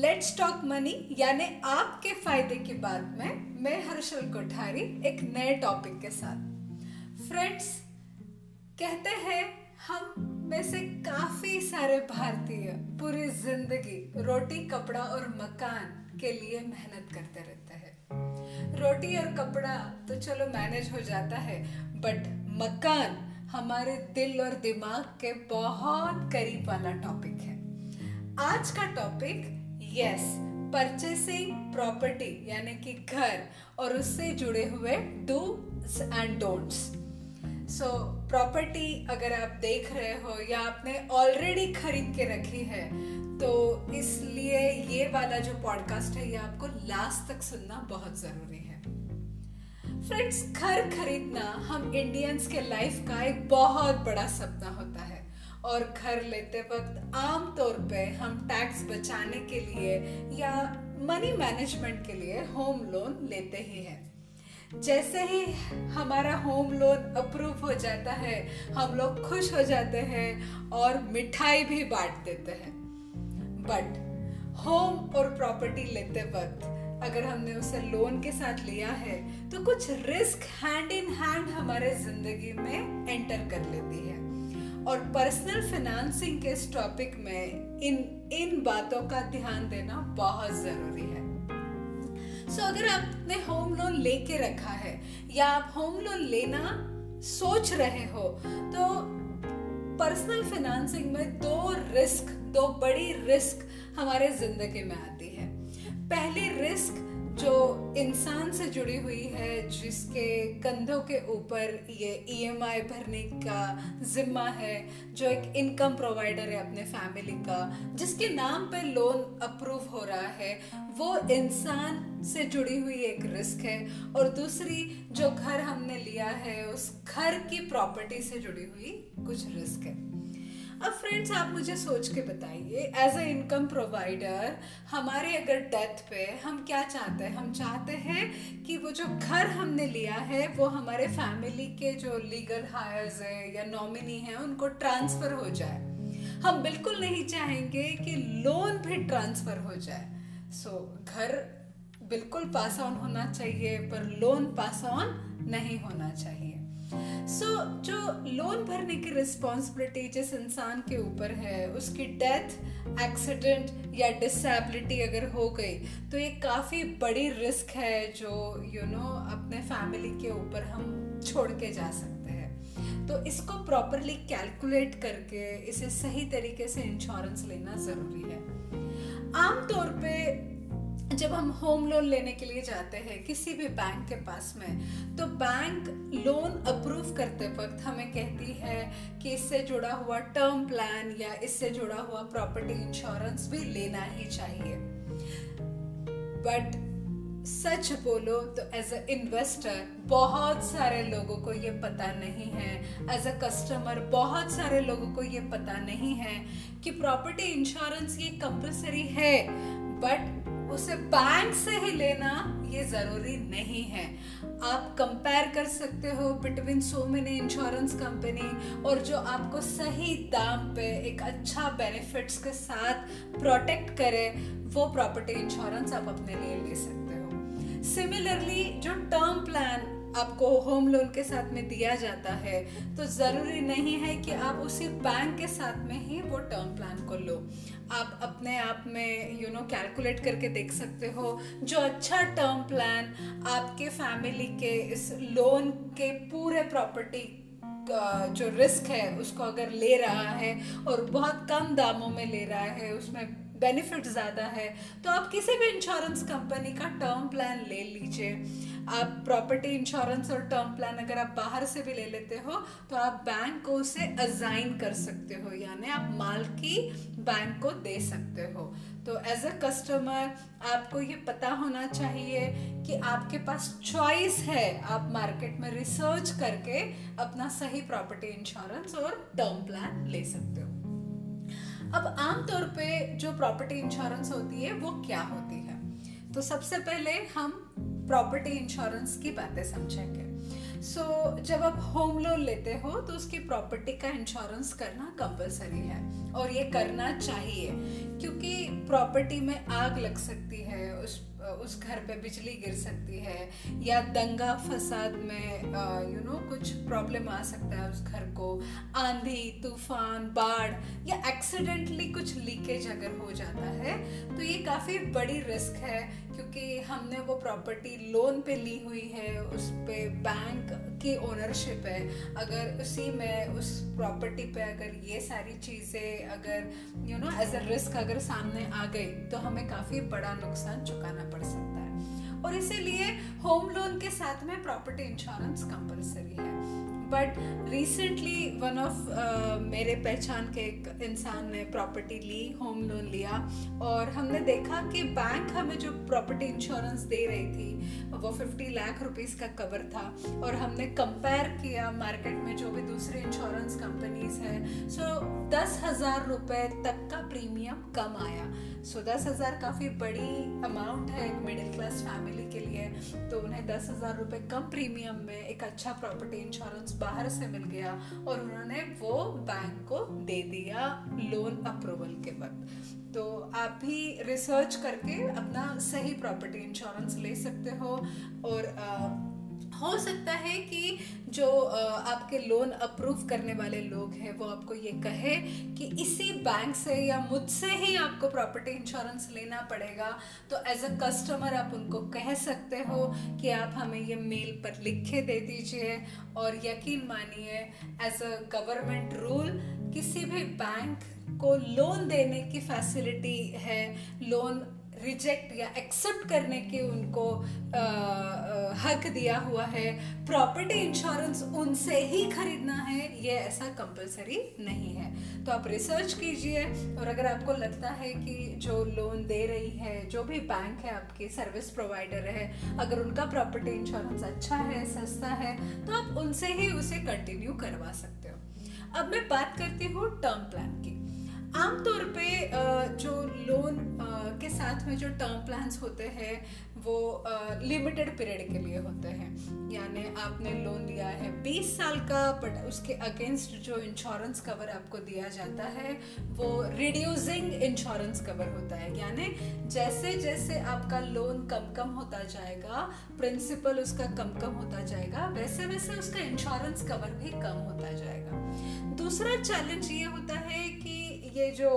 Let's talk money यानी आपके फ़ायदे की बात में मैं हर्षल कोठारी एक नए टॉपिक के साथ। फ्रेंड्स कहते हैं, हम में से काफ़ी सारे भारतीय पूरी ज़िंदगी रोटी, कपड़ा और मकान के लिए मेहनत करते रहते हैं। रोटी और कपड़ा तो चलो मैनेज हो जाता है बट मकान हमारे दिल और दिमाग के बहुत करीब वाला टॉपिक है। आज का टॉपिक यस परचेसिंग प्रॉपर्टी यानी कि घर, और उससे जुड़े हुए do and don'ts so property अगर आप देख रहे हो या आपने ऑलरेडी खरीद के रखी है तो इसलिए ये वाला जो पॉडकास्ट है, ये आपको लास्ट तक सुनना बहुत ज़रूरी है। फ्रेंड्स घर खरीदना हम इंडियंस के लाइफ का एक बहुत बड़ा सपना होता है। और घर लेते वक्त आम तौर पे हम टैक्स बचाने के लिए या मनी मैनेजमेंट के लिए होम लोन लेते ही हैं। जैसे ही हमारा होम लोन अप्रूव हो जाता है, हम लोग खुश हो जाते हैं और मिठाई भी बांट देते हैं। बट होम और प्रॉपर्टी लेते वक्त अगर हमने उसे लोन के साथ लिया है तो कुछ रिस्क हैंड इन हैंड हमारे ज़िंदगी में एंटर कर लेती है। और पर्सनल फाइनेंसिंग के इस टॉपिक में इन इन बातों का ध्यान देना बहुत ज़रूरी है। सो so, अगर आपने होम लोन लेके रखा है या आप होम लोन लेना सोच रहे हो तो पर्सनल फाइनेंसिंग में दो रिस्क दो बड़ी रिस्क हमारे ज़िंदगी में आती है। पहली रिस्क जो इंसान से जुड़ी हुई है, जिसके कंधों के ऊपर ये ईएमआई e भरने का जिम्मा है, जो एक इनकम प्रोवाइडर है अपने फैमिली का, जिसके नाम पे लोन अप्रूव हो रहा है, वो इंसान से जुड़ी हुई एक रिस्क है। और दूसरी, जो घर हमने लिया है, उस घर की प्रॉपर्टी से जुड़ी हुई कुछ रिस्क है। अब फ्रेंड्स आप मुझे सोच के बताइए एज अ इनकम प्रोवाइडर हमारे अगर डेथ पे हम क्या चाहते हैं? हम चाहते हैं कि वो जो घर हमने लिया है वो हमारे फैमिली के जो लीगल हायर्स है या नॉमिनी है उनको ट्रांसफ़र हो जाए। हम बिल्कुल नहीं चाहेंगे कि लोन भी ट्रांसफ़र हो जाए। सो so, घर बिल्कुल पास ऑन होना चाहिए पर लोन पास ऑन नहीं होना चाहिए। सो so, जो लोन भरने की रिस्पॉन्सिबिलिटी जिस इंसान के ऊपर है उसकी डेथ एक्सीडेंट या डिसेबिलिटी अगर हो गई तो ये काफ़ी बड़ी रिस्क है जो यू you नो know, अपने फैमिली के ऊपर हम छोड़ के जा सकते हैं। तो इसको प्रॉपरली कैलकुलेट करके इसे सही तरीके से इंश्योरेंस लेना ज़रूरी है। आमतौर पे जब हम होम लोन लेने के लिए जाते हैं किसी भी बैंक के पास में तो बैंक लोन अप्रूव करते वक्त हमें कहती है कि इससे जुड़ा हुआ टर्म प्लान या इससे जुड़ा हुआ प्रॉपर्टी इंश्योरेंस भी लेना ही चाहिए। बट सच बोलो तो एज अ इन्वेस्टर बहुत सारे लोगों को ये पता नहीं है। एज अ कस्टमर बहुत सारे लोगों को ये पता नहीं है कि प्रॉपर्टी इंश्योरेंस ये कंपलसरी है। बट उसे बैंक से ही लेना ये ज़रूरी नहीं है। आप कंपेयर कर सकते हो between so many insurance company और जो आपको सही दाम पे एक अच्छा बेनिफिट्स के साथ प्रोटेक्ट करे, वो प्रॉपर्टी इंश्योरेंस आप अपने लिए ले सकते हो। सिमिलरली जो टर्म प्लान आपको होम लोन के साथ में दिया जाता है। तो ज़रूरी नहीं है कि आप उसी बैंक के साथ में ही वो टर्म प्लान को लो। आप अपने आप में यू नो कैलकुलेट करके देख सकते हो। जो अच्छा टर्म प्लान आपके फैमिली के इस लोन के पूरे प्रॉपर्टी जो रिस्क है, उसको अगर ले रहा है और बहुत कम दामों में ले रहा है, उसमें बेनिफिट ज़्यादा है तो आप किसी भी इंश्योरेंस कंपनी का टर्म प्लान ले लीजिए। आप प्रॉपर्टी इंश्योरेंस और टर्म प्लान अगर आप बाहर से भी ले लेते हो तो आप बैंक को उसे अजाइन कर सकते हो, यानी आप माल की बैंक को दे सकते हो। तो एज अ कस्टमर आपको ये पता होना चाहिए कि आपके पास चॉइस है। आप मार्केट में रिसर्च करके अपना सही प्रॉपर्टी इंश्योरेंस और टर्म प्लान ले सकते हो। अब आमतौर पे जो प्रॉपर्टी इंश्योरेंस होती है, वो क्या होती है? तो सबसे पहले हम प्रॉपर्टी इंश्योरेंस की बातें समझेंगे। सो so, जब आप होम लोन लेते हो तो उसकी प्रॉपर्टी का इंश्योरेंस करना कंपलसरी है और ये करना चाहिए क्योंकि प्रॉपर्टी में आग लग सकती है उस उस घर पे बिजली गिर सकती है, या दंगा फसाद में यू नो कुछ प्रॉब्लम आ सकता है उस घर को। आंधी, तूफ़ान, बाढ़, या एक्सीडेंटली कुछ लीकेज अगर हो जाता है तो ये काफ़ी बड़ी रिस्क है, क्योंकि हमने वो प्रॉपर्टी लोन पे ली हुई है, उस पर बैंक की ओनरशिप है। अगर उसी में, उस प्रॉपर्टी पे अगर ये सारी चीज़ें अगर you know as a risk अगर सामने आ गई तो हमें काफ़ी बड़ा नुकसान चुकाना पड़ सकता है। और इसीलिए होम लोन के साथ में प्रॉपर्टी इंश्योरेंस कंपलसरी है। बट रिसेंटली वन ऑफ़ मेरे पहचान के एक इंसान ने प्रॉपर्टी ली होम लोन लिया और हमने देखा कि बैंक हमें जो प्रॉपर्टी इंश्योरेंस दे रही थी वो 50 लाख रुपीस का कवर था और हमने कंपेयर किया मार्केट में जो भी दूसरे इंश्योरेंस कंपनीज़ हैं सो दस हज़ार रुपए तक का प्रीमियम कम आया. सो so, दस हज़ार काफ़ी बड़ी अमाउंट है एक मिडिल क्लास फैमिली के लिए. तो उन्हें दस हज़ार रुपए कम प्रीमियम में एक अच्छा प्रॉपर्टी इंश्योरेंस बाहर से मिल गया और उन्होंने वो बैंक को दे दिया लोन अप्रूवल के वक्त तो आप भी रिसर्च करके अपना सही प्रॉपर्टी इंश्योरेंस ले सकते हो और हो सकता है कि जो आपके लोन अप्रूव करने वाले लोग हैं, वो आपको ये कहे कि इसी बैंक से या मुझसे ही आपको प्रॉपर्टी इंश्योरेंस लेना पड़ेगा। तो एज अ कस्टमर आप उनको कह सकते हो कि आप हमें ये मेल पर लिख के दे दीजिए और यकीन मानिए एज अ गवर्नमेंट रूल किसी भी बैंक को लोन देने की फैसिलिटी है लोन रिजेक्ट या एक्सेप्ट करने की उनको आ, हक दिया हुआ है। प्रॉपर्टी इंश्योरेंस उनसे ही खरीदना है ये ऐसा कंपलसरी नहीं है। तो आप रिसर्च कीजिए और अगर आपको लगता है कि जो लोन दे रही है जो भी बैंक है आपकी सर्विस प्रोवाइडर है अगर उनका प्रॉपर्टी इंश्योरेंस अच्छा है सस्ता है तो आप उनसे ही उसे कंटिन्यू करवा सकते हो। अब मैं बात करती हूँ टर्म प्लान की। आमतौर पे जो लोन के साथ में जो टर्म प्लान्स होते हैं, वो लिमिटेड पीरियड के लिए होते हैं। यानी आपने लोन लिया है 20 साल का बट उसके अगेंस्ट जो इंश्योरेंस कवर आपको दिया जाता है, वो रिड्यूसिंग इंश्योरेंस कवर होता है। यानी जैसे जैसे आपका लोन कम कम होता जाएगा प्रिंसिपल उसका कम कम होता जाएगा, वैसे वैसे उसका इंश्योरेंस कवर भी कम होता जाएगा। दूसरा चैलेंज ये होता है कि ये जो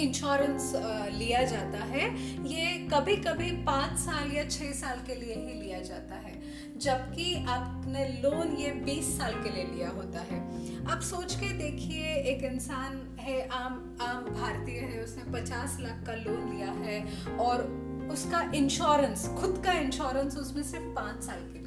इंश्योरेंस लिया जाता है, ये कभी कभी पाँच साल या छः साल के लिए ही लिया जाता है, जबकि आपने लोन ये बीस साल के लिए लिया होता है। आप सोच के देखिए, एक इंसान है, आम आम भारतीय है, उसने पचास लाख का लोन लिया है, और उसका इंश्योरेंस खुद का इंश्योरेंस उसमें सिर्फ़ पाँच साल के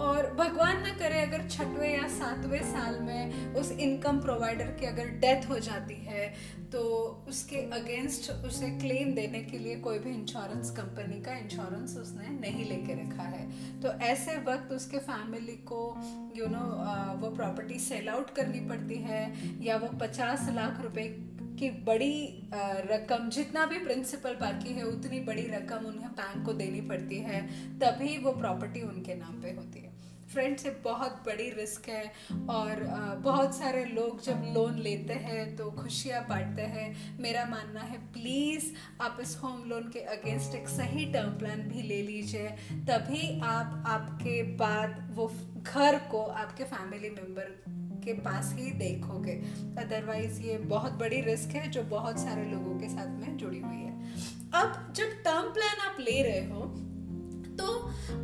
और भगवान न करे अगर छठवें या सातवें साल में उस इनकम प्रोवाइडर की अगर डेथ हो जाती है तो उसके अगेंस्ट उसे क्लेम देने के लिए कोई भी इंश्योरेंस कंपनी का इंश्योरेंस उसने नहीं लेके रखा है। तो ऐसे वक्त उसके फैमिली को यू you नो know, वो प्रॉपर्टी सेल आउट करनी पड़ती है या वो पचास लाख रुपए की बड़ी रकम, जितना भी प्रिंसिपल बाकी है, उतनी बड़ी रकम उन्हें बैंक को देनी पड़ती है, तभी वो प्रॉपर्टी उनके नाम पे होती है। फ्रेंड्स ये बहुत बड़ी रिस्क है और बहुत सारे लोग जब लोन लेते हैं तो खुशियाँ बांटते हैं। मेरा मानना है प्लीज़ आप इस होम लोन के अगेंस्ट एक सही टर्म प्लान भी ले लीजिए, तभी आप, आपके बाद वो घर को आपके फैमिली मेंबर के पास ही देखोगे। अदरवाइज़ ये बहुत बड़ी रिस्क है जो बहुत सारे लोगों के साथ में जुड़ी हुई है। अब जब टर्म प्लान आप ले रहे हो तो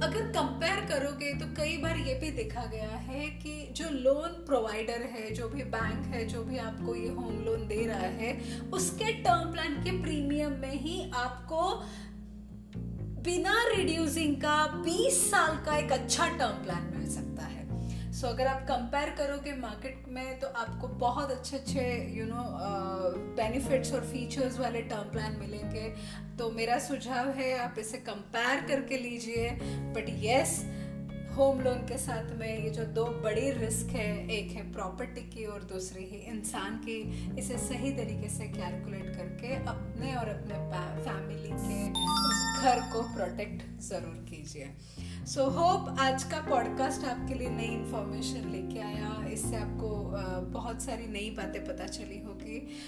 अगर कंपेयर करोगे तो कई बार ये भी देखा गया है कि जो लोन प्रोवाइडर है, जो भी बैंक है, जो भी आपको ये होम लोन दे रहा है, उसके टर्म प्लान के प्रीमियम में ही आपको बिना रिड्यूसिंग का 20 साल का एक अच्छा टर्म प्लान मिल सकता है। सो so, अगर आप कंपेयर करोगे मार्केट में तो आपको बहुत अच्छे अच्छे यू नो बेनिफिट्स और फीचर्स वाले टर्म प्लान मिलेंगे। तो मेरा सुझाव है आप इसे कंपेयर करके लीजिए। बट यस होम लोन के साथ में ये जो दो बड़ी रिस्क है एक है प्रॉपर्टी की और दूसरी है इंसान की इसे सही तरीके से कैलकुलेट करके अपने और अपने फैमिली के उस घर को प्रोटेक्ट ज़रूर कीजिए। सो so, होप आज का पॉडकास्ट आपके लिए नई इन्फॉर्मेशन लेके आया। इससे आपको बहुत सारी नई बातें पता चली होगी।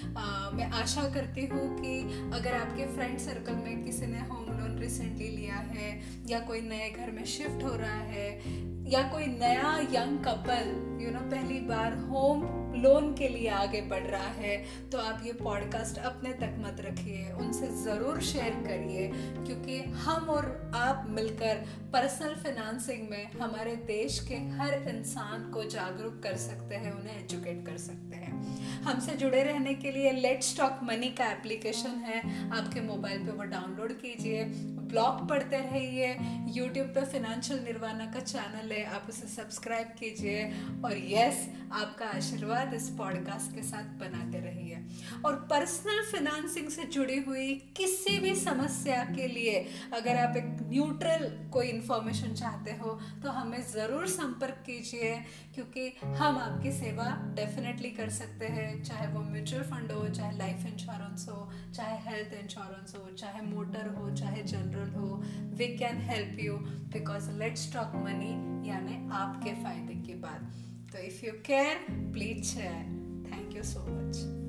मैं आशा करती हूँ कि अगर आपके फ्रेंड सर्कल में किसी ने होम लोन रिसेंटली लिया है या कोई नए घर में शिफ्ट हो रहा है या कोई नया यंग कपल यू नो पहली बार होम लोन के लिए आगे बढ़ रहा है तो आप ये पॉडकास्ट अपने तक मत रखिए, उनसे ज़रूर शेयर करिए, क्योंकि हम और आप मिलकर पर्सनल फाइनेंसिंग में हमारे देश के हर इंसान को जागरूक कर सकते हैं, उन्हें एजुकेट कर सकते हैं। हमसे जुड़े रहने के लिए लेट स्टॉक मनी का एप्लीकेशन है, आपके मोबाइल पे वो डाउनलोड कीजिए ब्लॉग पढ़ते रहिए। यूट्यूब पे फिनेंशियल निर्वाणा का चैनल है, आप उसे सब्सक्राइब कीजिए और यस आपका आशीर्वाद इस पॉडकास्ट के साथ बनाते रहिए। और पर्सनल फिनेंसिंग से जुड़ी हुई किसी भी समस्या के लिए अगर आप एक न्यूट्रल कोई इन्फॉर्मेशन चाहते हो तो हमें ज़रूर संपर्क कीजिए, क्योंकि हम आपकी सेवा डेफिनेटली कर सकते हैं, चाहे वो म्यूचुअल फंड हो, चाहे लाइफ इंश्योरेंस हो, चाहे हेल्थ इंश्योरेंस हो, चाहे मोटर हो, चाहे जनरल हो we can help you because let's talk money यानी आपके फ़ायदे की बात। तो if you care please share thank you so much